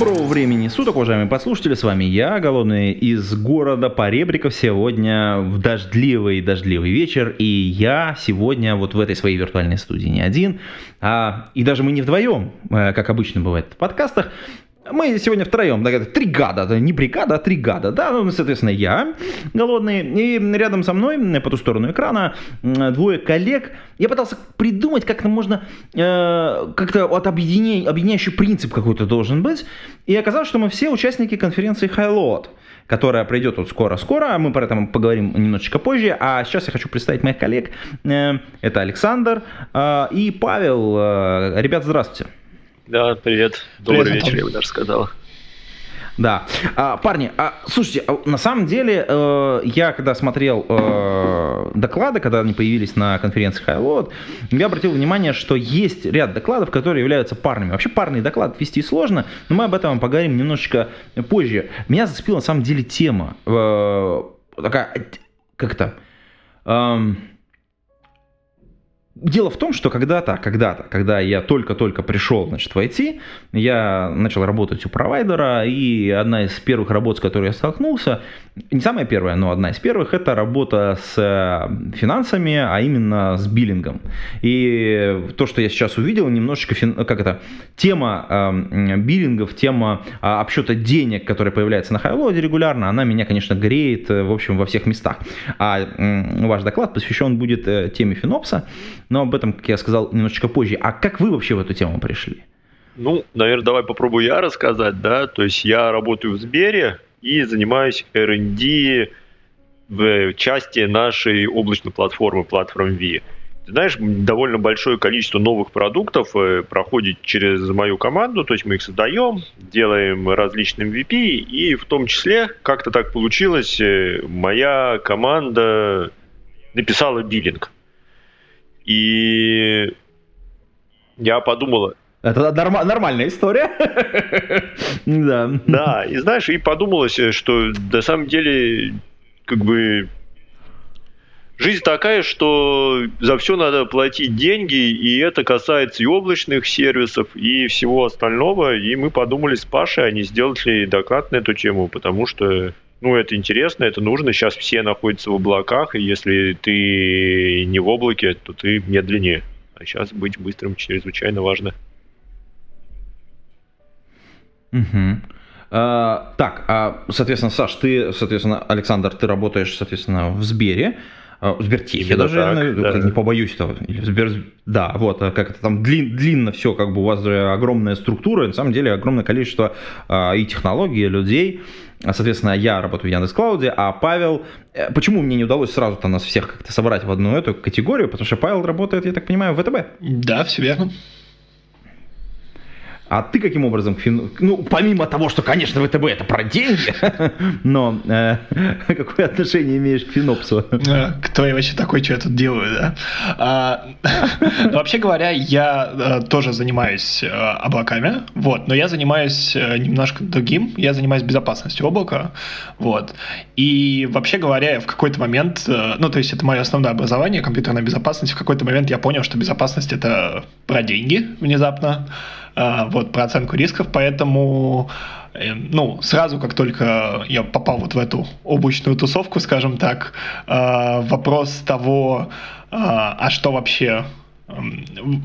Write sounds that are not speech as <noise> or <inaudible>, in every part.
Доброго времени суток, уважаемые послушатели, с вами я, Голодный, из города Поребриков, сегодня в дождливый-дождливый вечер, и я сегодня вот в этой своей виртуальной студии не один, а, и даже мы не вдвоем, э, как обычно бывает в подкастах, мы сегодня втроем, да, три гада, да, не бригада, а три гада, да, ну, соответственно, я голодный, и рядом со мной, по ту сторону экрана, двое коллег. Я пытался придумать, как можно, э, как-то вот объединение, объединяющий принцип какой-то должен быть, и оказалось, что мы все участники конференции Highload которая пройдет вот скоро-скоро, мы про это поговорим немножечко позже, а сейчас я хочу представить моих коллег, э, это Александр э, и Павел. Э, ребят, здравствуйте. Да, привет. Добрый Привет, вечер, я бы даже сказал. Да. А, парни, а, слушайте, а, на самом деле, э, я когда смотрел э, доклады, когда они появились на конференции Highload, я обратил внимание, что есть ряд докладов, которые являются парными. Вообще парный доклад вести сложно, но мы об этом поговорим немножечко позже. Меня зацепила на самом деле тема. э, такая, как это... эм, Дело в том, что когда-то, когда-то, когда я только-только пришел, значит, в IT, я начал работать у провайдера, и одна из первых работ, с которой я столкнулся, не самая первая, но одна из первых, это работа с э, финансами, а именно с биллингом. И то, что я сейчас увидел, немножечко, как это, тема э, биллингов, тема э, обсчета денег, которая появляется на хайлоде регулярно, она меня, конечно, греет, э, в общем, во всех местах. А ваш доклад посвящен будет э, теме Финопса, но об этом, как я сказал, немножечко позже. А как вы вообще в эту тему пришли? Ну, наверное, давай попробую я рассказать, да. То есть я работаю в Сбере и занимаюсь R&D в части нашей облачной платформы, Platform V. Ты знаешь, довольно большое количество новых продуктов э, проходит через мою команду, то есть мы их создаем, делаем различным VP, и в том числе, как-то так получилось, э, моя команда написала биллинг. И я подумал, Это норма- нормальная история. <laughs> Да. Да, и знаешь, и подумалось, что на самом деле, как бы, жизнь такая, что за все надо платить деньги, и это касается и облачных сервисов, и всего остального. И мы подумали с Пашей, а не сделать ли доклад на эту тему, потому что ну, это интересно, это нужно. Сейчас все находятся в облаках, и если ты не в облаке, то ты медленнее. А сейчас быть быстрым чрезвычайно важно. Мгм. А, так, а, соответственно, Саш, ты, соответственно, Александр, ты работаешь, соответственно, в Сбере, а, в Сбертехе даже, так, я, да. не побоюсь этого, или в Сбер... Да, вот, а как это там длин- длинно все, как бы у вас же огромная структура, на самом деле огромное количество а, и технологий, и людей. А, Соответственно, я работаю в Яндекс.Клауде, а Павел... э, Почему мне не удалось сразу-то нас всех как-то собрать в одну эту категорию? Потому что Павел работает, я так понимаю, в ВТБ. Да, все верно. А ты каким образом, ну, помимо того, что, конечно, ВТБ это про деньги, <laughs> но э, <laughs> какое отношение имеешь к Финопсу? Э, Кто я вообще такой, что я тут делаю, да? А, ну, <laughs> Вообще говоря, я э, тоже занимаюсь э, облаками, вот, но я занимаюсь немножко другим, я занимаюсь безопасностью облака, вот. И вообще говоря, в какой-то момент, ну, то есть это мое основное образование, компьютерная безопасность, в какой-то момент я понял, что безопасность это про деньги внезапно, вот, про оценку рисков, поэтому э, ну, сразу, как только я попал вот в эту облачную тусовку, скажем так, э, вопрос того, э, а что вообще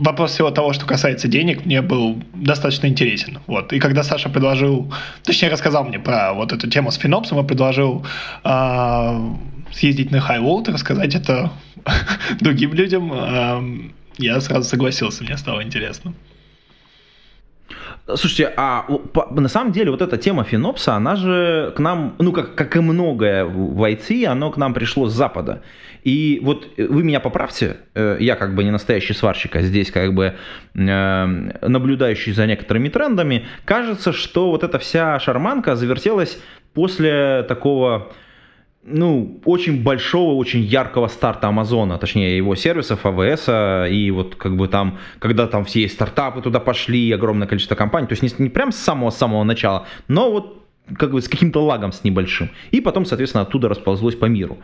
Вопрос всего того, что касается денег, мне был достаточно интересен. Вот. И когда Саша предложил, точнее рассказал мне про вот эту тему с Финопсом и предложил э, съездить на Highload, рассказать это <laughs> другим людям, э, я сразу согласился, мне стало интересно. Слушайте, а по- на самом деле вот эта тема Финопса, она же к нам, ну как, как и многое в IT, оно к нам пришло с Запада. И вот э, вы меня поправьте, э, я как бы не настоящий сварщик, а здесь как бы э, наблюдающий за некоторыми трендами, кажется, что вот эта вся шарманка завертелась после такого ну, очень большого, очень яркого старта Амазона, точнее его сервисов, АВС, и вот как бы там, когда там все стартапы туда пошли, огромное количество компаний, то есть не, не прям с самого-самого начала, но вот как бы с каким-то лагом с небольшим. И потом, соответственно, оттуда расползлось по миру.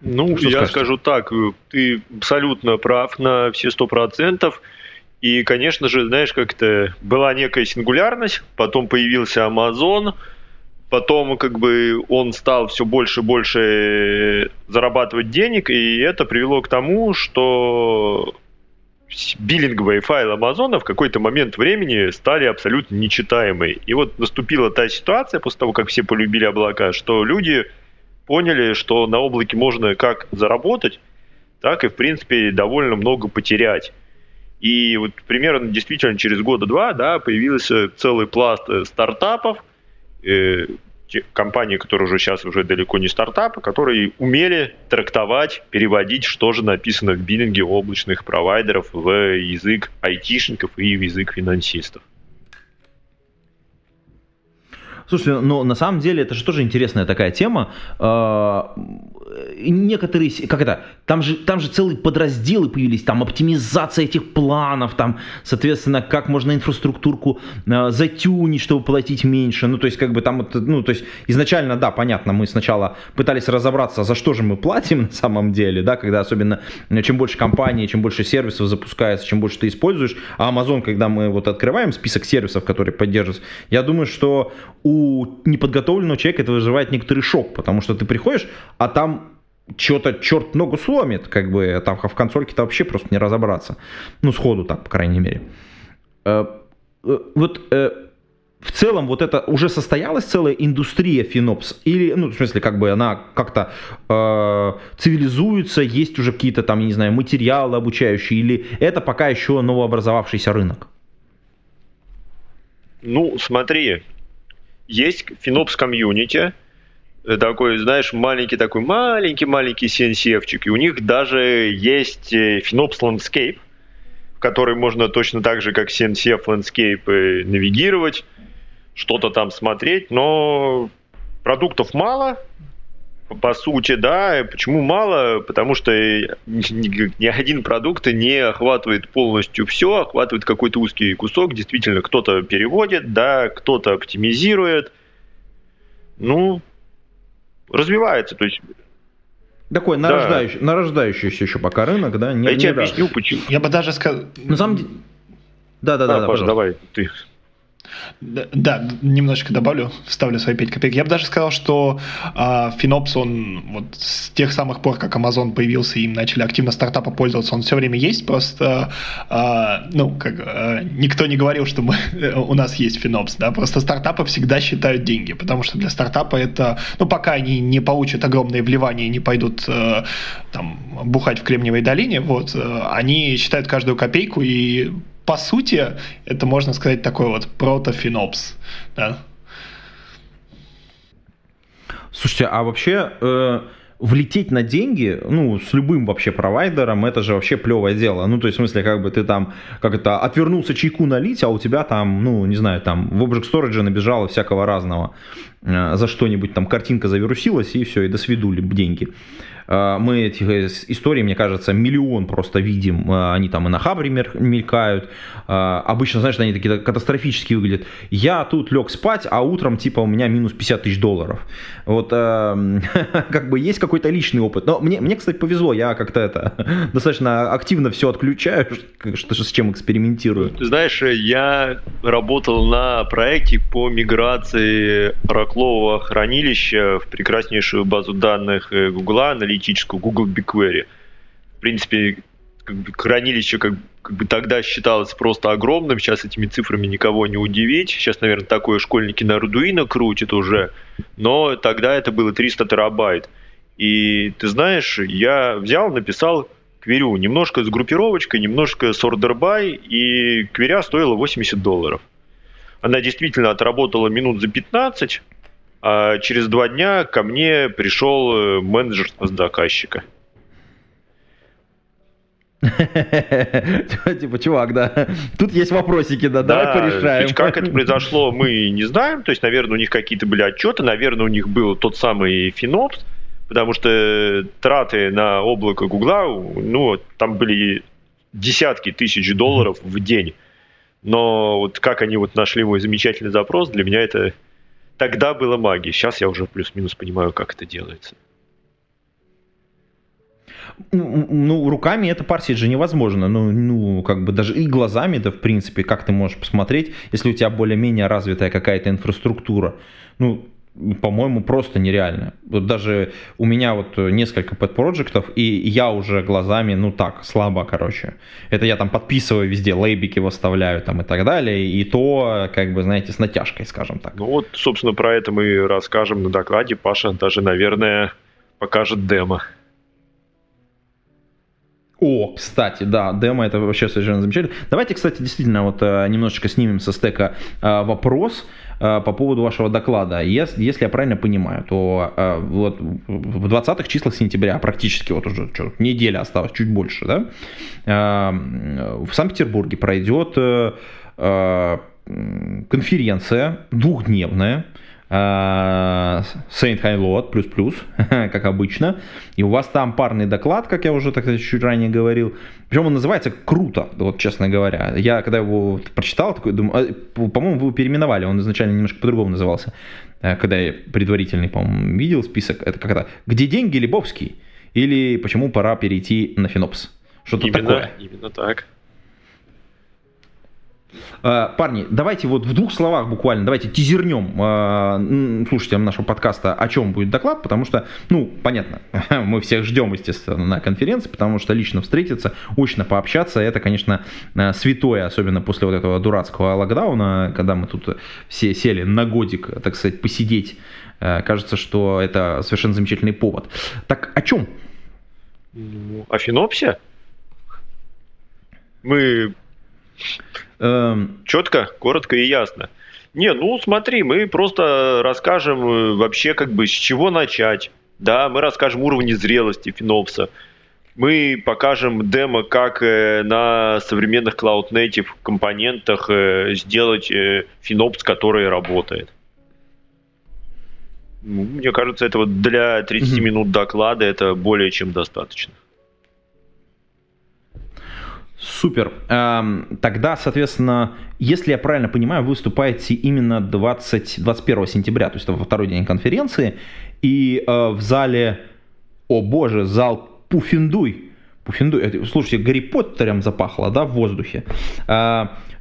Ну, Что я скажете? скажу так, ты абсолютно прав на все сто процентов. И, конечно же, знаешь, как-то была некая сингулярность, потом появился Amazon, потом как бы он стал все больше и больше зарабатывать денег, и это привело к тому, что биллинговые файлы Амазона в какой-то момент времени стали абсолютно нечитаемые. И вот наступила та ситуация, после того, как все полюбили облака, что люди поняли, что на облаке можно как заработать, так и, в принципе, довольно много потерять. И вот примерно действительно через года два да, появился целый пласт э, стартапов, э, компании, которые уже сейчас уже далеко не стартапы, которые умели трактовать, переводить, что же написано в биллинге облачных провайдеров в язык айтишников и в язык финансистов. Слушай, но на самом деле это же тоже интересная такая тема. А, некоторые, как это, там же, там же целые подразделы появились, там оптимизация этих планов, там, соответственно, как можно инфраструктурку э, затюнить, чтобы платить меньше, ну, то есть, как бы там, ну, то есть, изначально, да, понятно, мы сначала пытались разобраться, за что же мы платим <laughs> на самом деле, да, когда особенно, э, чем больше компаний, чем больше сервисов запускается, чем больше ты используешь, а Amazon, когда мы вот открываем список сервисов, которые поддерживаются, я думаю, что у неподготовленного человека это вызывает некоторый шок, потому что ты приходишь, а там что-то черт ногу сломит, как бы там в консольке-то вообще просто не разобраться. Ну, сходу так, по крайней мере. Э, э, вот э, в целом вот это уже состоялась целая индустрия Финопс? Или, ну, в смысле, как бы она как-то э, цивилизуется, есть уже какие-то там, я не знаю, материалы обучающие, или это пока еще новообразовавшийся рынок? Ну, смотри, есть Финопс комьюнити, такой, знаешь, маленький такой маленький-маленький CNCF-чик. И у них даже есть э, Finops Landscape, в который можно точно так же, как CNCF Landscape, э, навигировать, что-то там смотреть, но продуктов мало, по сути, да. Почему мало? Потому что ни, один продукт не охватывает полностью все, охватывает какой-то узкий кусок. Действительно, кто-то переводит, да, кто-то оптимизирует. Ну, развивается. То есть такой нарождающий, да. нарождающийся еще пока рынок, да? Не, Я тебе объясню, почему. Я бы даже сказал... На самом деле... Да, да, да, да, Паш, давай, ты. Да, немножечко добавлю, вставлю свои 5 копеек. Я бы даже сказал, что э, Финопс, он вот с тех самых пор, как Amazon появился, им начали активно стартапа пользоваться, он все время есть, просто, э, ну, как, э, никто не говорил, что мы, <laughs> у нас есть Финопс, да, просто стартапы всегда считают деньги, потому что для стартапа это, ну, пока они не получат огромные вливания и не пойдут э, там бухать в Кремниевой долине, вот, э, они считают каждую копейку и по сути, это можно сказать такой вот протофинопс. Да? Слушайте, а вообще э, влететь на деньги, ну, с любым вообще провайдером, это же вообще плевое дело. Ну, то есть, в смысле, как бы ты там, как это, отвернулся чайку налить, а у тебя там, ну, не знаю, там в Object Storage набежало всякого разного. Э, за что-нибудь там картинка завирусилась, и все, и до свидули деньги. Э, мы этих историй, мне кажется, миллион просто видим. Э, они там и на Хабре мелькают. Э, обычно, знаешь, они такие катастрофически выглядят. Я тут лег спать, а утром типа у меня минус 50 тысяч долларов. Вот <laughs> как бы есть какой-то личный опыт. Но мне, мне, кстати, повезло. Я как-то это <laughs> достаточно активно все отключаю, <laughs> что, с чем экспериментирую. Знаешь, я работал на проекте по миграции ораклового хранилища в прекраснейшую базу данных Google, аналитическую Google BigQuery. В принципе, как бы хранилище как, как бы тогда считалось просто огромным, сейчас этими цифрами никого не удивить. Сейчас, наверное, такое школьники на Arduino крутят уже, но тогда это было 300 терабайт. И ты знаешь, я взял, написал кверю, немножко с группировочкой, немножко с order by, и кверя стоила 80 долларов. Она действительно отработала минут за 15, а через два дня ко мне пришел э, менеджер заказчика. <laughs> Типа, чувак, да, тут есть вопросики, да, давай порешаем. Как это произошло, мы не знаем. То есть, наверное, у них какие-то были отчеты, наверное, у них был тот самый Финопс. потому что траты на облако Гугла, ну, там были десятки тысяч долларов в день. Но вот как они вот нашли мой замечательный запрос, для меня это тогда было магией. Сейчас я уже плюс-минус понимаю, как это делается. Ну, руками это парсить же невозможно. Ну, ну, как бы даже и глазами это, в принципе, как ты можешь посмотреть, если у тебя более-менее развитая какая-то инфраструктура. Ну, по-моему, просто нереально. Вот даже у меня вот несколько подпроектов, и я уже глазами, ну так, слабо, короче. Это я там подписываю везде, лейбики выставляю там и так далее, и то, как бы, знаете, с натяжкой, скажем так. Ну вот, собственно, про это мы расскажем на докладе. Паша даже, наверное, покажет демо. О, кстати, да, демо это вообще совершенно замечательно. Давайте, кстати, действительно вот э, немножечко снимем со стека э, вопрос по поводу вашего доклада. Если, если я правильно понимаю, то вот в 20-х числах сентября, практически вот уже что, неделя осталась, чуть больше, да, в Санкт-Петербурге пройдет конференция двухдневная, Э, Saint High плюс плюс, <laughs> как обычно. И у вас там парный доклад, как я уже так чуть ранее говорил. Причем он называется круто, вот честно говоря. Я когда его прочитал, такой думаю, а, по-моему, вы его переименовали, он изначально немножко по-другому назывался. Э, когда я предварительный, по-моему, видел список, это как то «Где деньги, Лебовский?» или «Почему пора перейти на Финопс?» Что-то именно, такое. Именно так. Э, парни, давайте вот в двух словах буквально, давайте тизернем э, слушателям нашего подкаста, о чем будет доклад, потому что, ну, понятно, <laughs> мы всех ждем, естественно, на конференции, потому что лично встретиться, очно пообщаться, это, конечно, э, святое, особенно после вот этого дурацкого локдауна, когда мы тут все сели на годик, так сказать, посидеть. Кажется, что это совершенно замечательный повод. Так о чем? Ну, о Финопсе? Мы Эм, четко, коротко и ясно. Не, ну смотри, мы просто расскажем э, вообще как бы с чего начать. Да, мы расскажем уровни зрелости Финопса. Мы покажем демо, как э, на современных Cloud Native компонентах э, сделать Финопс, который работает. Ну, мне кажется, это вот для 30 mm-hmm. минут доклада это более чем достаточно. Супер. Эм, тогда, соответственно, если я правильно понимаю, вы выступаете именно 20, 21 сентября, то есть во второй день конференции, и э, в зале, о боже, зал Пуфиндуй. Пуфиндуй, слушайте, Гарри Поттером запахло, да, в воздухе.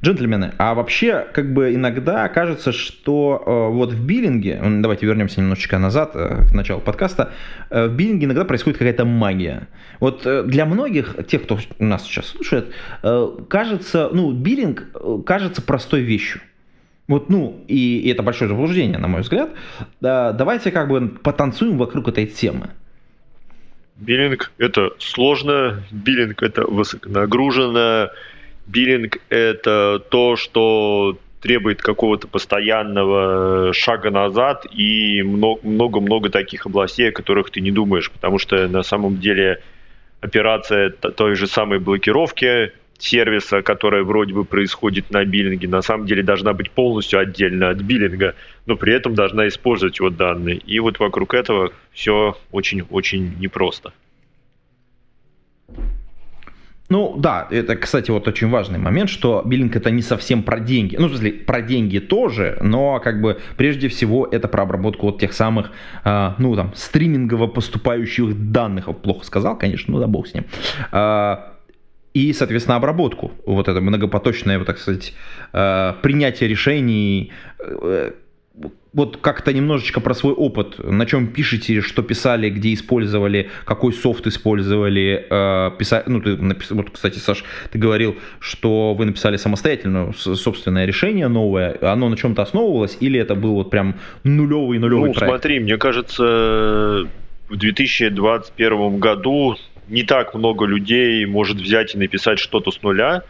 Джентльмены, а вообще, как бы иногда кажется, что э, вот в биллинге, давайте вернемся немножечко назад, э, к началу подкаста, э, в биллинге иногда происходит какая-то магия. Вот для многих, тех, кто нас сейчас слушает, кажется, ну, биллинг кажется простой вещью. Вот, ну, и, и это большое заблуждение, на мой взгляд. Да, давайте как бы потанцуем вокруг этой темы. Биллинг – это сложно, биллинг – это высоконагружено, Биллинг – это то, что требует какого-то постоянного шага назад и много-много таких областей, о которых ты не думаешь, потому что на самом деле операция той же самой блокировки сервиса, которая вроде бы происходит на биллинге, на самом деле должна быть полностью отдельно от биллинга, но при этом должна использовать его данные. И вот вокруг этого все очень-очень непросто. Ну да, это, кстати, вот очень важный момент, что биллинг это не совсем про деньги. Ну, в смысле, про деньги тоже, но как бы прежде всего это про обработку вот тех самых, э, ну там, стримингово поступающих данных. Плохо сказал, конечно, ну да бог с ним. Э, и, соответственно, обработку. Вот это многопоточное, вот так сказать, э, принятие решений, э, вот как-то немножечко про свой опыт, на чем пишете, что писали, где использовали, какой софт использовали, э, писали, ну, ты напис... вот, кстати, Саш, ты говорил, что вы написали самостоятельно собственное решение новое, оно на чем-то основывалось, или это был вот прям нулевый нулевый ну, проект? смотри, мне кажется, в 2021 году не так много людей может взять и написать что-то с нуля,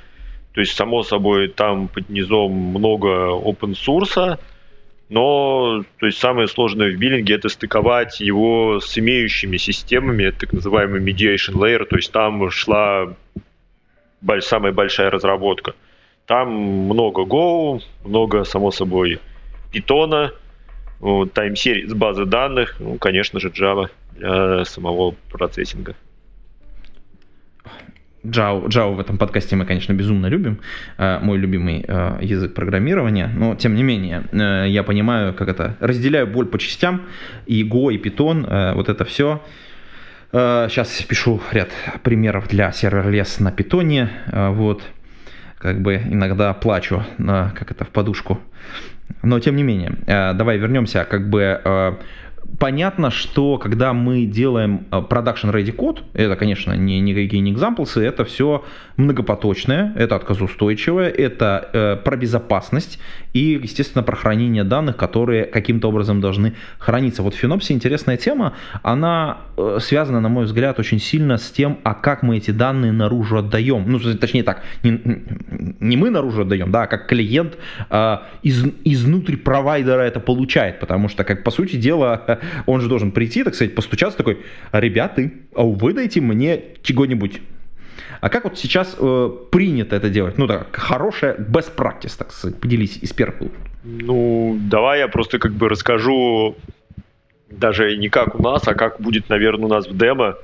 то есть, само собой, там под низом много open source, но то есть самое сложное в биллинге это стыковать его с имеющими системами, так называемый mediation layer, то есть там шла самая большая разработка. Там много Go, много, само собой, Python, тайм-серии с базы данных, ну, конечно же, Java. для самого процессинга. Java, Java в этом подкасте мы, конечно, безумно любим. Э, мой любимый э, язык программирования. Но, тем не менее, э, я понимаю, как это... Разделяю боль по частям. И Go, и Python, вот это все. Сейчас пишу ряд примеров для serverless на питоне. Вот. Как бы иногда плачу, как это, в подушку. Но, тем не менее, давай вернемся как бы понятно, что когда мы делаем э, production ready код, это, конечно, не никакие не examples, это все многопоточное, это отказоустойчивое, это э, про безопасность и, естественно, про хранение данных, которые каким-то образом должны храниться. Вот в FinOps е интересная тема, она э, связана, на мой взгляд, очень сильно с тем, а как мы эти данные наружу отдаем. Ну, точнее так, не, не мы наружу отдаем, да, а как клиент э, из, изнутри провайдера это получает, потому что, как по сути дела, <laughs> он же должен прийти, так сказать, постучаться такой, ребята, а выдайте мне чего-нибудь. А как вот сейчас э, принято это делать? Ну так, хорошая best practice, так сказать, поделись из первых Ну, давай я просто как бы расскажу даже не как у нас, а как будет, наверное, у нас в демо.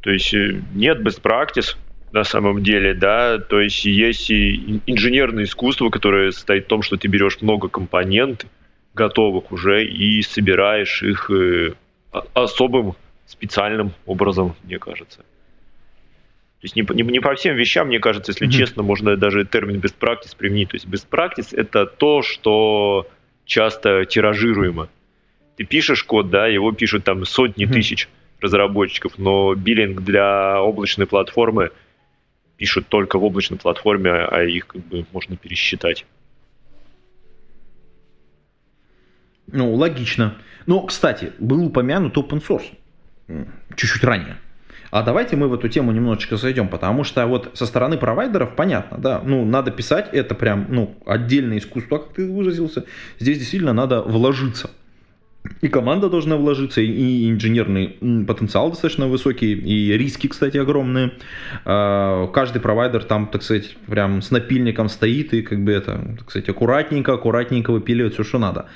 То есть э, нет best practice на самом деле, да, то есть есть и инженерное искусство, которое состоит в том, что ты берешь много компонентов, готовых уже и собираешь их э, особым специальным образом, мне кажется. То есть не, не, не по всем вещам, мне кажется, если mm-hmm. честно, можно даже термин best practice применить. То есть best practice это то, что часто тиражируемо. Ты пишешь код, да, его пишут там сотни mm-hmm. тысяч разработчиков, но биллинг для облачной платформы пишут только в облачной платформе, а их как бы можно пересчитать. Ну, логично. Но, кстати, был упомянут open source чуть-чуть ранее. А давайте мы в эту тему немножечко зайдем, потому что вот со стороны провайдеров понятно, да, ну, надо писать, это прям, ну, отдельное искусство, как ты выразился. Здесь действительно надо вложиться. И команда должна вложиться, и инженерный потенциал достаточно высокий, и риски, кстати, огромные. А, каждый провайдер там, так сказать, прям с напильником стоит и как бы это, так сказать, аккуратненько, аккуратненько выпиливает все, что надо.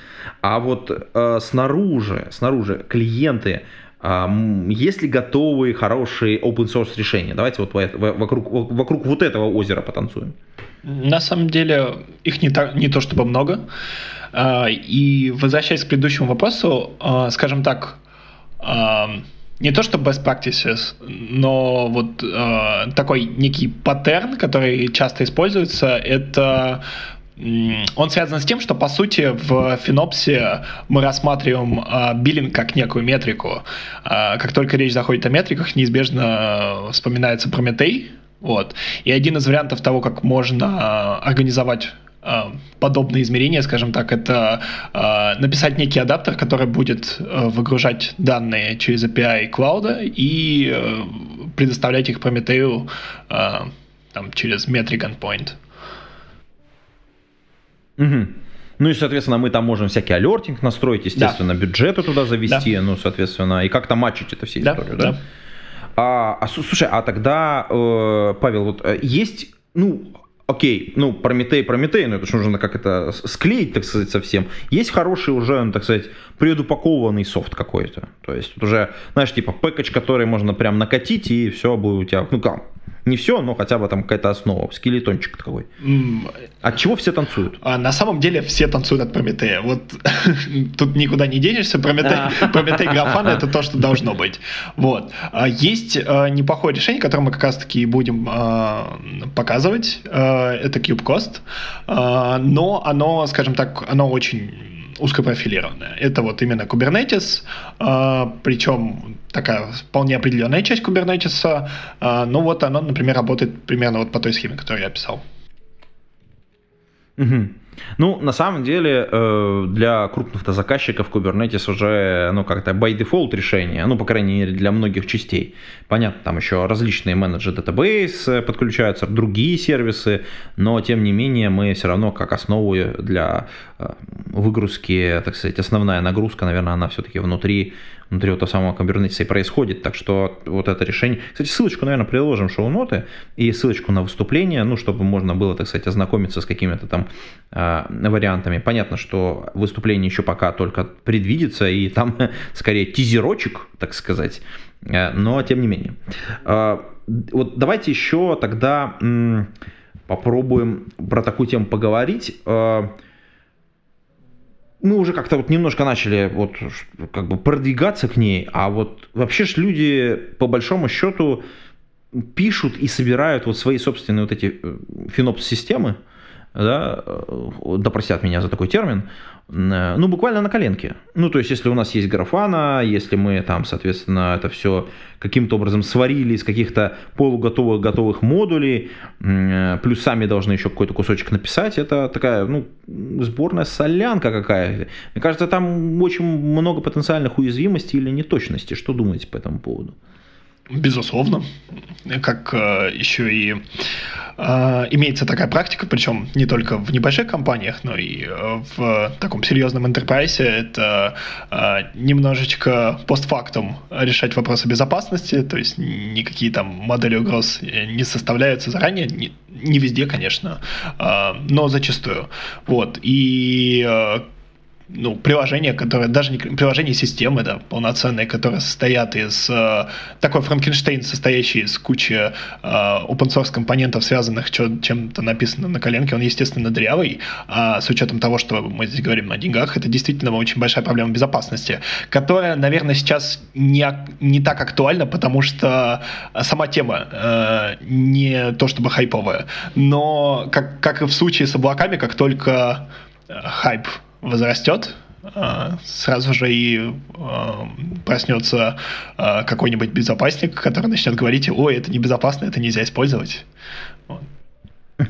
А вот а, снаружи, снаружи клиенты, есть ли готовые, хорошие open source решения? Давайте вот вокруг, вокруг вот этого озера потанцуем. На самом деле их не, так, не то чтобы много. А, и возвращаясь к предыдущему вопросу, а, скажем так, а, не то что best practices, но вот такой некий паттерн, который часто используется, это он связан с тем, что по сути в Финопсе мы рассматриваем э, биллинг как некую метрику. Э, как только речь заходит о метриках, неизбежно вспоминается Прометей. Вот. И один из вариантов того, как можно организовать Э, подобные измерения, скажем так, это э, написать некий адаптер, который будет э, выгружать данные через API клауда и э, предоставлять их Прометею э, там, через metric endpoint. Угу. Ну и, соответственно, мы там можем всякий алертинг настроить, естественно, да. бюджеты туда завести, да. ну, соответственно, и как-то матчить это все да, историю, да? да? А, а, слушай, а тогда, э, Павел, вот э, есть, ну, окей, ну, Прометей, Прометей, но это же нужно как это склеить, так сказать, совсем. Есть хороший уже, ну, так сказать, предупакованный софт какой-то. То есть уже, знаешь, типа пэкэдж, который можно прям накатить, и все будет у тебя, ну, как, не все, но хотя бы там какая-то основа, скелетончик такой. Mm. От чего все танцуют? А, на самом деле все танцуют от Прометея. Вот <laughs> тут никуда не денешься. Прометей, Прометей Графан это то, что должно быть. Вот. А, есть а, неплохое решение, которое мы как раз-таки будем а, показывать. А, это KubeCost. А, но оно, скажем так, оно очень узкопрофилированная. Это вот именно Kubernetes, а, причем такая вполне определенная часть Kubernetes. А, ну вот оно, например, работает примерно вот по той схеме, которую я описал. Угу. Ну, на самом деле, э, для крупных-то заказчиков Kubernetes уже, ну, как-то by default решение, ну, по крайней мере, для многих частей. Понятно, там еще различные менеджеры database э, подключаются, другие сервисы, но, тем не менее, мы все равно как основу для э, выгрузки, так сказать, основная нагрузка, наверное, она все-таки внутри внутри этого самого Kubernetes и происходит. Так что вот это решение... Кстати, ссылочку, наверное, приложим шоу-ноты и ссылочку на выступление, ну, чтобы можно было, так сказать, ознакомиться с какими-то там э, вариантами. Понятно, что выступление еще пока только предвидится, и там <laughs> скорее тизерочек, так сказать, э, но тем не менее. Э, вот давайте еще тогда попробуем про такую тему поговорить. Э, мы уже как-то вот немножко начали вот как бы продвигаться к ней, а вот вообще ж люди по большому счету пишут и собирают вот свои собственные вот эти э, финопс-системы, да, э, да простят меня за такой термин, Э, ну, буквально на коленке. Ну, то есть, если у нас есть графана, если мы там, соответственно, это все каким-то образом сварили из каких-то полуготовых готовых модулей, э, плюс сами должны еще какой-то кусочек написать, это такая, ну, сборная солянка какая-то. Мне кажется, там очень много потенциальных уязвимостей или неточностей. Что думаете по этому поводу? Безусловно. Как э, еще и э, имеется такая практика, причем не только в небольших компаниях, но и э, в таком серьезном enterprise, это э, немножечко постфактум решать вопросы безопасности, то есть никакие там модели угроз не составляются заранее, не, не везде, конечно, э, но зачастую. Вот. И э, ну, приложения, которые даже не приложения системы, да, полноценные, которые состоят из э, такой Франкенштейн, состоящий из кучи э, open source компонентов, связанных чем-то написано на коленке, он, естественно, дырявый, а с учетом того, что мы здесь говорим о деньгах, это действительно очень большая проблема безопасности, которая, наверное, сейчас не, не так актуальна, потому что сама тема э, не то чтобы хайповая, но как, как и в случае с облаками, как только э, хайп возрастет, а, сразу же и а, проснется а, какой-нибудь безопасник, который начнет говорить, ой, это небезопасно, это нельзя использовать. <laughs>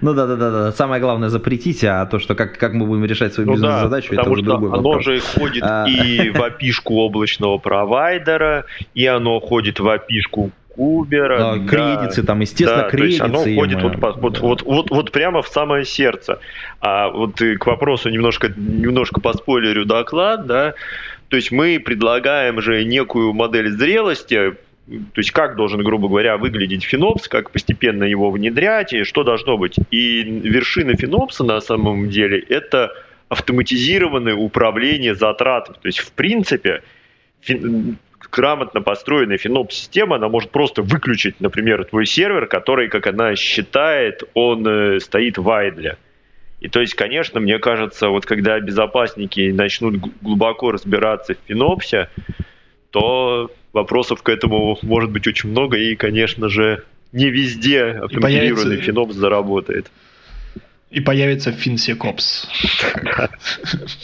Ну да, да, да, да. Самое главное запретить, а то, что как, как мы будем решать свою ну бизнес-задачу, это уже другой оно вопрос. Оно же ходит и в опишку облачного провайдера, и оно ходит в опишку Кубера. Да, да, кредиты, там, естественно, да. То есть оно входит вот, вот, да. вот, вот, вот прямо в самое сердце. А вот к вопросу немножко, немножко по спойлерю доклад, да, то есть мы предлагаем же некую модель зрелости, то есть как должен, грубо говоря, выглядеть финопс, как постепенно его внедрять и что должно быть. И вершина финопса на самом деле это автоматизированное управление затратами. То есть, в принципе, грамотно построенная финоп-система, она может просто выключить, например, твой сервер, который, как она считает, он э, стоит в айдле. И то есть, конечно, мне кажется, вот когда безопасники начнут глубоко разбираться в финопсе, то вопросов к этому может быть очень много, и, конечно же, не везде автоматизированный появится... финопс заработает. И появится Финсекопс.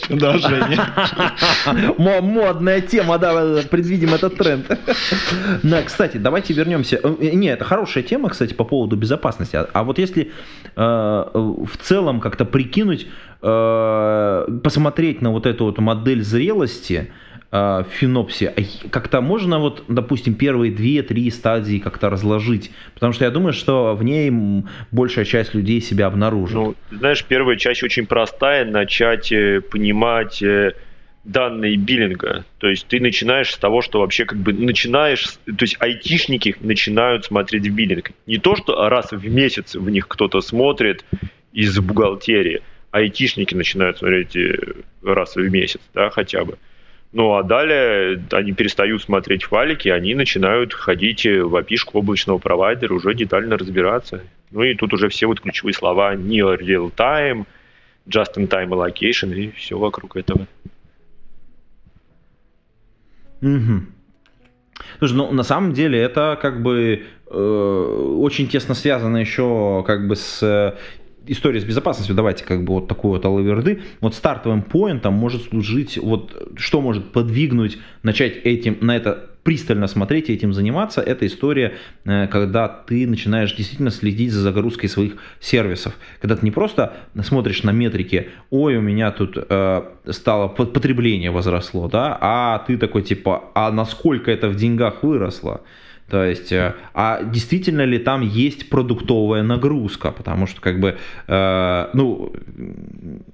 Продолжение. Модная тема, да, предвидим этот тренд. Да, кстати, давайте вернемся. Э, не, это хорошая тема, кстати, по поводу безопасности. А, а вот если э, в целом как-то прикинуть, э, посмотреть на вот эту вот модель зрелости, э, а как-то можно вот, допустим, первые две-три стадии как-то разложить? Потому что я думаю, что в ней большая часть людей себя обнаружит. Ну, знаешь, первая часть очень простая, начать э, понимать э, данные биллинга. То есть ты начинаешь с того, что вообще как бы начинаешь, то есть айтишники начинают смотреть в биллинг. Не то, что раз в месяц в них кто-то смотрит из бухгалтерии, айтишники начинают смотреть раз в месяц, да, хотя бы. Ну а далее они перестают смотреть файлики, они начинают ходить в опишку облачного провайдера, уже детально разбираться. Ну и тут уже все вот ключевые слова near real time, just in time allocation и все вокруг этого. Угу. Слушай, ну на самом деле это как бы э, очень тесно связано еще как бы с история с безопасностью, давайте как бы вот такую вот алаверды, вот стартовым поинтом может служить, вот что может подвигнуть, начать этим, на это пристально смотреть и этим заниматься, это история, э, когда ты начинаешь действительно следить за загрузкой своих сервисов. Когда ты не просто смотришь на метрики, ой, у меня тут э, стало потребление возросло, да, а ты такой типа, а насколько это в деньгах выросло? То есть, э, а действительно ли там есть продуктовая нагрузка? Потому что, как бы, э, ну,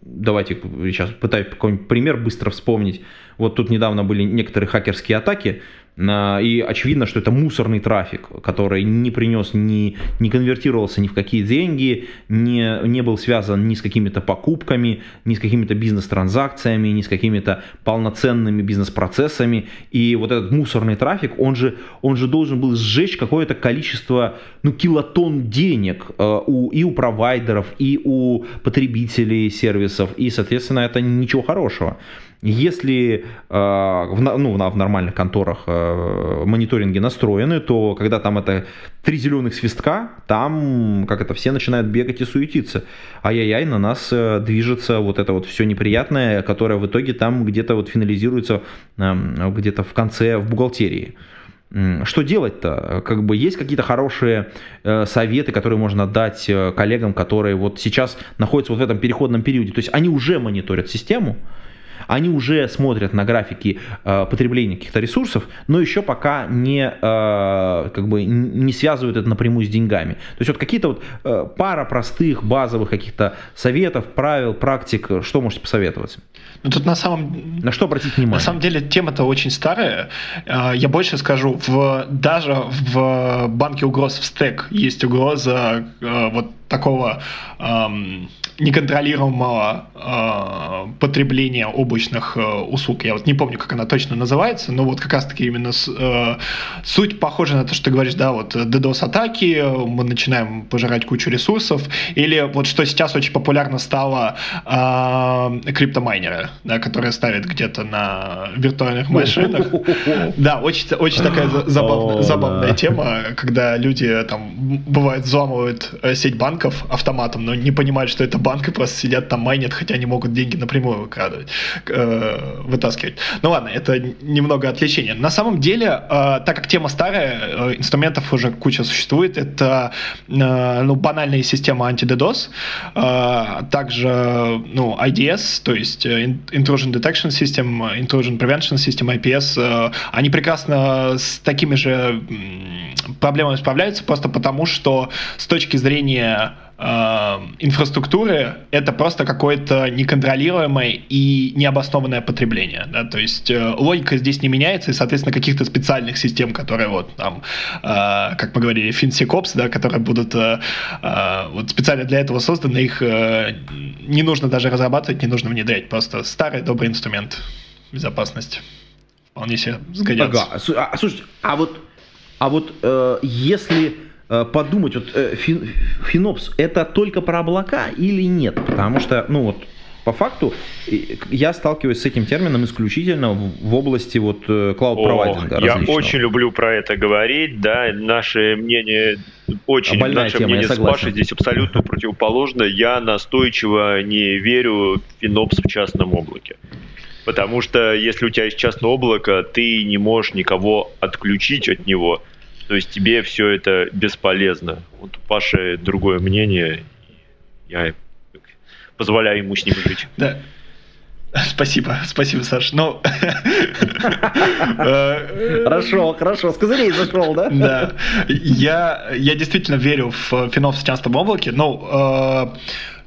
давайте сейчас пытаюсь какой-нибудь пример быстро вспомнить. Вот тут недавно были некоторые хакерские атаки, и очевидно, что это мусорный трафик, который не принес, ни, не конвертировался ни в какие деньги, не, не был связан ни с какими-то покупками, ни с какими-то бизнес-транзакциями, ни с какими-то полноценными бизнес-процессами. И вот этот мусорный трафик, он же, он же должен был сжечь какое-то количество, ну, килотонн денег э, у, и у провайдеров, и у потребителей сервисов, и, соответственно, это ничего хорошего. Если э, в, ну, в нормальных конторах э, мониторинги настроены, то когда там это три зеленых свистка, там как это все начинают бегать и суетиться. Ай-яй-яй, на нас э, движется вот это вот все неприятное, которое в итоге там где-то вот финализируется где-то в конце в бухгалтерии. Что делать-то? Как бы есть какие-то хорошие э, советы, которые можно дать коллегам, которые вот сейчас находятся вот в этом переходном периоде. То есть они уже мониторят систему, они уже смотрят на графики э, потребления каких-то ресурсов, но еще пока не, э, как бы не связывают это напрямую с деньгами. То есть вот какие-то вот э, пара простых базовых каких-то советов, правил, практик, что можете посоветовать? Ну тут на самом... На что обратить внимание? На самом деле тема-то очень старая. Э, я больше скажу, в, даже в банке угроз в стек есть угроза э, вот такого эм, неконтролируемого э, потребления облачных э, услуг. Я вот не помню, как она точно называется, но вот как раз-таки именно с, э, суть похожа на то, что ты говоришь, да, вот DDoS-атаки, мы начинаем пожирать кучу ресурсов, или вот что сейчас очень популярно стало э, криптомайнеры, да, которые ставят где-то на виртуальных машинах. Да, очень, очень такая забавная, забавная тема, когда люди там, бывает, взламывают э, сеть банков автоматом, но не понимают, что это банк и просто сидят там майнят, хотя они могут деньги напрямую выкрадывать, э, вытаскивать. Ну ладно, это немного отвлечение. На самом деле, э, так как тема старая, э, инструментов уже куча существует, это ну, банальная система анти-DDoS, также ну, IDS, то есть Intrusion Detection System, Intrusion Prevention System, IPS, они прекрасно с такими же проблемами справляются, просто потому что с точки зрения Э, инфраструктуры это просто какое-то неконтролируемое и необоснованное потребление. Да? То есть э, логика здесь не меняется, и, соответственно, каких-то специальных систем, которые вот там, э, как мы говорили, FinSecOps, да, которые будут э, э, вот специально для этого созданы, их э, не нужно даже разрабатывать, не нужно внедрять. Просто старый добрый инструмент безопасности. Вполне себе сгодятся. Ага. А, слушайте, а вот, а вот э, если подумать, вот э, Финопс это только про облака или нет? Потому что, ну вот, по факту я сталкиваюсь с этим термином исключительно в области вот клауд-провайдинга. Я очень люблю про это говорить, да, наше мнение очень, Больная наше тема, мнение с Пашей здесь абсолютно противоположно. Я настойчиво не верю в Финопс в частном облаке. Потому что если у тебя есть частное облако, ты не можешь никого отключить от него – то есть тебе все это бесполезно. Вот у Паши другое мнение. Я позволяю ему с ним жить. <laughs> Да. Спасибо, спасибо, Саш. Ну, <laughs> <laughs> хорошо, хорошо, с козырей зашел, да? Да. Я, я действительно верю в финов в частном облаке. Ну, э,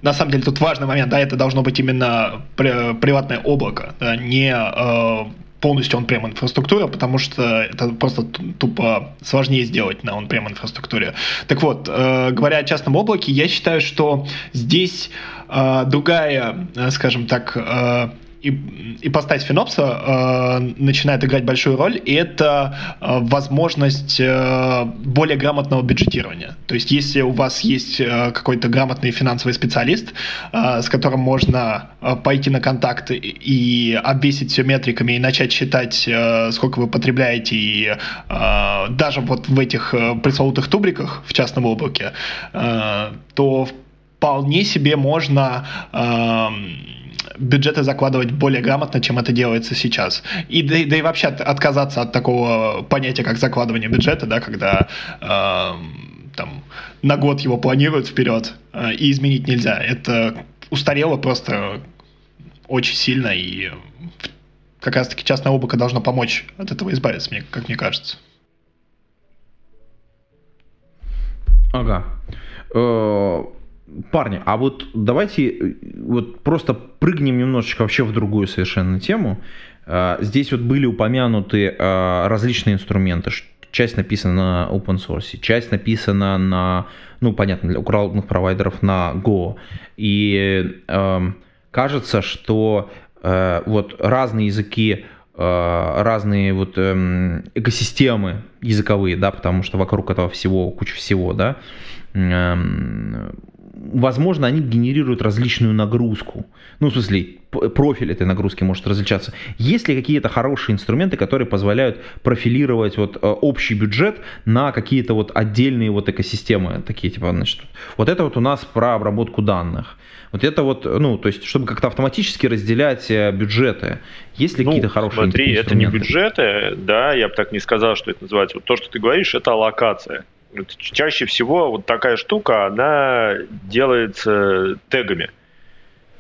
на самом деле тут важный момент, да, это должно быть именно приватное облако, да, не полностью он-прем инфраструктура, потому что это просто тупо сложнее сделать на он-прем инфраструктуре. Так вот, э, говоря о частном облаке, я считаю, что здесь э, другая, э, скажем так, и, ипостась Финопса э, начинает играть большую роль, и это э, возможность э, более грамотного бюджетирования. То есть, если у вас есть э, какой-то грамотный финансовый специалист, э, с которым можно э, пойти на контакт и обвесить все метриками и начать считать, э, сколько вы потребляете, и э, даже вот в этих э, пресловутых тубриках в частном облаке, э, то вполне себе можно э, бюджеты закладывать более грамотно, чем это делается сейчас. И да, да и вообще отказаться от такого понятия, как закладывание бюджета, да, когда э, там на год его планируют вперед э, и изменить нельзя. Это устарело просто очень сильно и как раз-таки частное облако должно помочь от этого избавиться, мне, как мне кажется. Ага. Э, парни, а вот давайте э, вот просто прыгнем немножечко вообще в другую совершенно тему. Э, здесь вот были упомянуты различные инструменты. Часть написана на open source, часть написана на, ну, понятно, для крупных провайдеров на Go. И э, кажется, что э, вот разные языки разные вот эм, экосистемы языковые, да, потому что вокруг этого всего куча всего, да, эм, возможно, они генерируют различную нагрузку. Ну, в смысле, профиль этой нагрузки может различаться. Есть ли какие-то хорошие инструменты, которые позволяют профилировать вот э, общий бюджет на какие-то вот отдельные вот экосистемы, такие типа, значит, вот это вот у нас про обработку данных. Вот это вот, ну, то есть, чтобы как-то автоматически разделять э, бюджеты. Есть ли ну, какие-то хорошие смотри, инструменты? это не бюджеты, да, я бы так не сказал, что это называется. Вот то, что ты говоришь, это аллокация чаще всего вот такая штука, она делается тегами.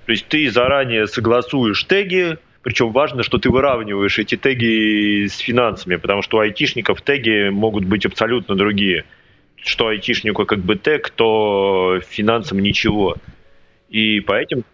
То есть ты заранее согласуешь теги, причем важно, что ты выравниваешь эти теги с финансами, потому что у айтишников теги могут быть абсолютно другие. Что айтишнику как бы тег, то финансам ничего. И по этим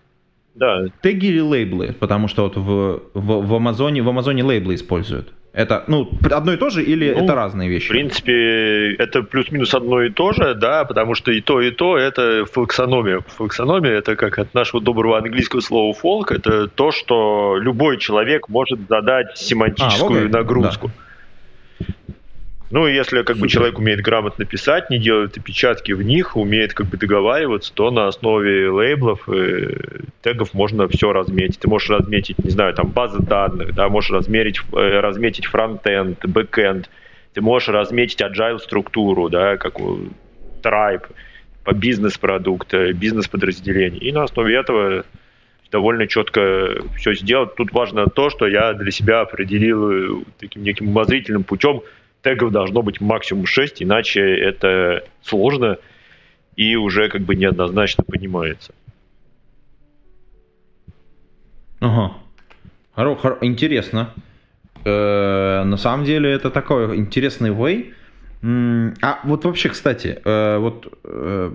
да. Теги или лейблы? Потому что вот в, в, в Амазоне в Амазоне лейблы используют. Это, ну, одно и то же или ну, это разные вещи? В принципе, это плюс-минус одно и то же, да, потому что и то, и то это фолксономия. Фолксономия это как от нашего доброго английского слова фолк, это то, что любой человек может задать семантическую а, okay. нагрузку. Да. Ну, если как бы человек умеет грамотно писать, не делает опечатки в них, умеет как бы договариваться, то на основе лейблов и тегов можно все разметить. Ты можешь разметить, не знаю, там базы данных, да, можешь размерить, э, разметить фронтенд, бэкенд, ты можешь разметить agile структуру, да, как Tribe, по бизнес-продукта, бизнес-подразделений. И на основе этого довольно четко все сделать. Тут важно то, что я для себя определил таким неким умозрительным путем, тегов должно быть максимум 6, иначе это сложно и уже как бы неоднозначно понимается. Ага. Хоро, хоро, интересно. Э, на самом деле это такой интересный way а вот вообще, кстати, э, вот э,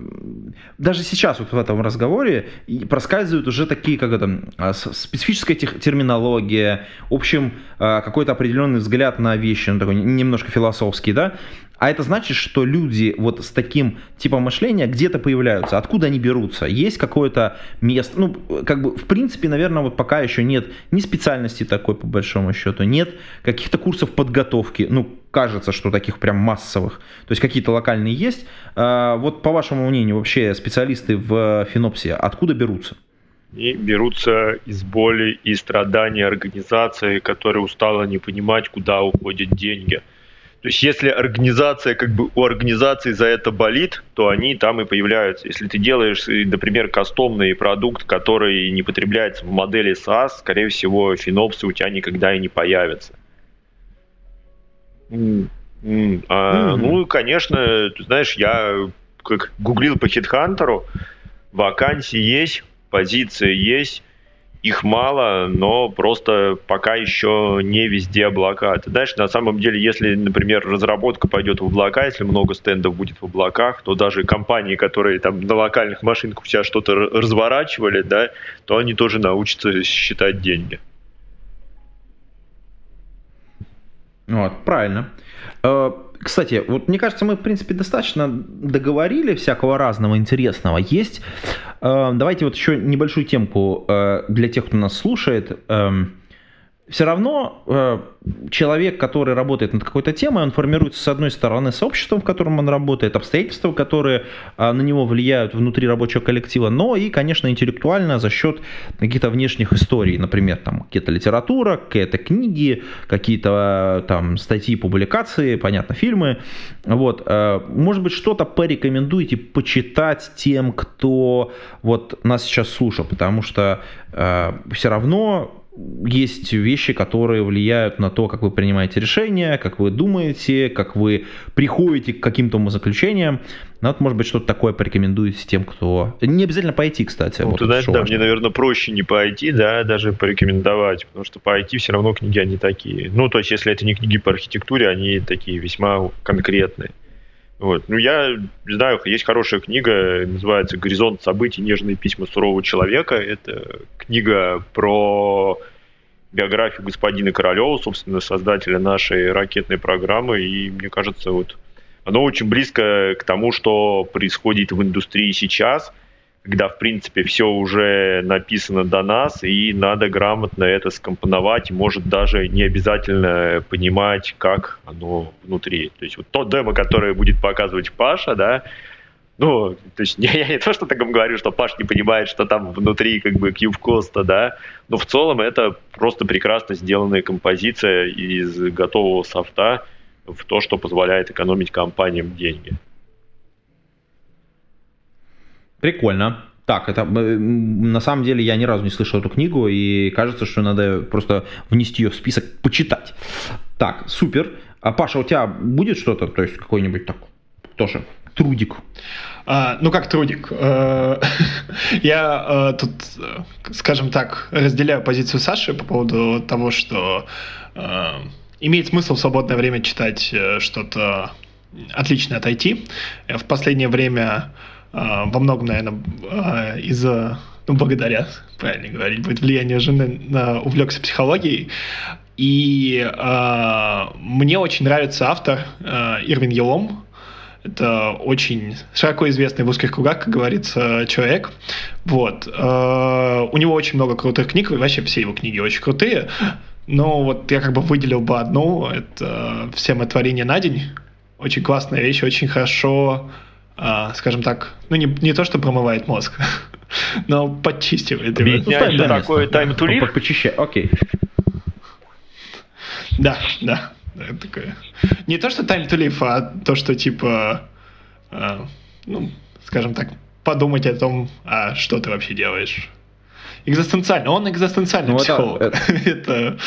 даже сейчас вот в этом разговоре проскальзывают уже такие, как это, а, специфическая терминология, в общем, а, какой-то определенный взгляд на вещи, ну такой немножко философский, да, а это значит, что люди вот с таким типом мышления где-то появляются. Откуда они берутся? Есть какое-то место? Ну, как бы, в принципе, наверное, вот пока еще нет ни специальности такой, по большому счету, нет каких-то курсов подготовки. Ну, кажется, что таких прям массовых. То есть какие-то локальные есть. А, вот по вашему мнению, вообще специалисты в Финопсе откуда берутся? И берутся из боли и страданий организации, которая устала не понимать, куда уходят деньги – то есть если организация, как бы у организации за это болит, то они там и появляются. Если ты делаешь, например, кастомный продукт, который не потребляется в модели SaaS, скорее всего, финопсы у тебя никогда и не появятся. Mm. Mm. А, mm-hmm. Ну, конечно, ты знаешь, я как гуглил по HeadHunter, вакансии есть, позиции есть, их мало, но просто пока еще не везде облака. Ты знаешь, на самом деле, если, например, разработка пойдет в облака, если много стендов будет в облаках, то даже компании, которые там на локальных машинках у себя что-то разворачивали, да, то они тоже научатся считать деньги. Вот, правильно. Э, кстати, вот мне кажется, мы, в принципе, достаточно договорили всякого разного интересного. Есть, э, давайте вот еще небольшую темку э, для тех, кто нас слушает. Все равно э, человек, который работает над какой-то темой, он формируется, с одной стороны, сообществом, в котором он работает, обстоятельства, которые э, на него влияют внутри рабочего коллектива, но и, конечно, интеллектуально за счет каких-то внешних историй, например, там какие-то литература, какие-то книги, какие-то там статьи, публикации, понятно, фильмы. Вот, э, может быть, что-то порекомендуете почитать тем, кто вот нас сейчас слушал, потому что э, все равно есть вещи, которые влияют на то, как вы принимаете решения, как вы думаете, как вы приходите к каким-то умозаключениям. Ну, вот, может быть, что-то такое порекомендуете тем, кто... Не обязательно пойти, кстати. Ну, вот ты знаешь, да, мне, наверное, проще не пойти, да, даже порекомендовать, потому что пойти все равно книги, они такие. Ну, то есть, если это не книги по архитектуре, они такие весьма конкретные. Вот. Ну, я знаю, есть хорошая книга, называется «Горизонт событий. Нежные письма сурового человека». Это книга про биографию господина Королева, собственно, создателя нашей ракетной программы. И мне кажется, вот оно очень близко к тому, что происходит в индустрии сейчас – когда, в принципе, все уже написано до нас, и надо грамотно это скомпоновать, может даже не обязательно понимать, как оно внутри. То есть вот то демо, которое будет показывать Паша, да, ну, то есть <laughs> я, я не то, что так говорю, что Паш не понимает, что там внутри как бы кьюб коста, да, но в целом это просто прекрасно сделанная композиция из готового софта в то, что позволяет экономить компаниям деньги. Прикольно. Так, это на самом деле я ни разу не слышал эту книгу, и кажется, что надо просто внести ее в список, почитать. Так, супер. А Паша, у тебя будет что-то, то есть какой-нибудь так тоже трудик? А, ну как трудик? Э, <laughs> я э, тут, скажем так, разделяю позицию Саши по поводу того, что э, имеет смысл в свободное время читать что-то отличное от IT. В последнее время во многом, наверное, а, из-за, ну, благодаря, правильно говорить, будет влияние жены на увлекся психологией. И э, мне очень нравится автор э, Ирвин Елом. Это очень широко известный в узких кругах, как говорится, человек. Вот. Э, у него очень много крутых книг, и вообще все его книги очень крутые. Но вот я как бы выделил бы одну. Это «Все мы творение на день». Очень классная вещь, очень хорошо а, скажем так, ну не, не то, что промывает мозг, <laughs> но подчистивает. Объясняет, что такое time to live? Почищай, окей. Да, да. Такое. Не то, что time to live, а то, что типа, а, ну, скажем так, подумать о том, а что ты вообще делаешь. Экзистенциально. Он экзистенциальный ну, психолог. Это, <laughs> это,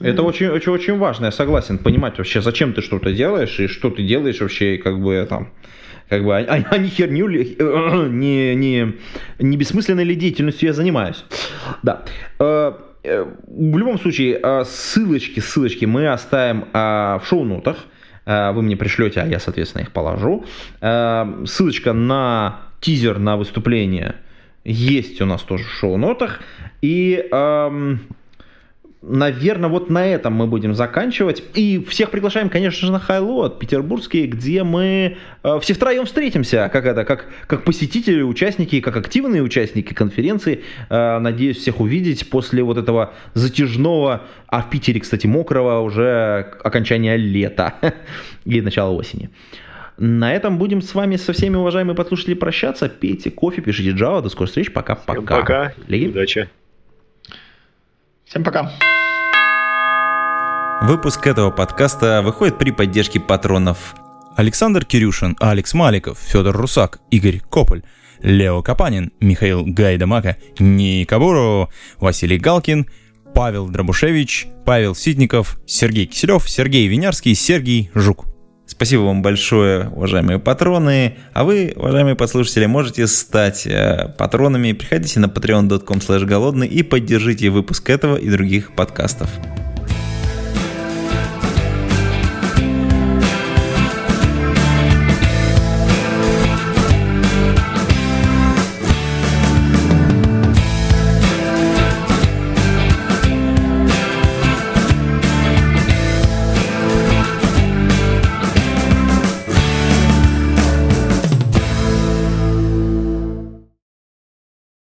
это очень, очень, очень важно, я согласен, понимать вообще, зачем ты что-то делаешь и что ты делаешь вообще, как бы там как бы, а, а не херню ли, не, не, не бессмысленной ли деятельностью я занимаюсь. Да. Э, э, в любом случае, э, ссылочки, ссылочки мы оставим в шоу-нотах. Вы мне пришлете, а я, соответственно, их положу. Ссылочка на тизер на выступление есть у нас тоже в шоу-нотах. И эм, наверное, вот на этом мы будем заканчивать. И всех приглашаем, конечно же, на Хайлот, петербургский, где мы э, все втроем встретимся, как это, как, как посетители, участники, как активные участники конференции. Э, надеюсь всех увидеть после вот этого затяжного, а в Питере, кстати, мокрого уже окончания лета <laughs> и начала осени. На этом будем с вами со всеми уважаемые подслушатели прощаться. Пейте кофе, пишите Java. До скорых встреч. Пока-пока. Пока. Леги. Удачи. Всем пока. Выпуск этого подкаста выходит при поддержке патронов Александр Кирюшин, Алекс Маликов, Федор Русак, Игорь Кополь, Лео Капанин, Михаил Гайдамака, Никабуру, Василий Галкин, Павел Дробушевич, Павел Ситников, Сергей Киселев, Сергей Винярский, Сергей Жук. Спасибо вам большое, уважаемые патроны. А вы, уважаемые послушатели, можете стать э, патронами. Приходите на patreon.com голодный и поддержите выпуск этого и других подкастов.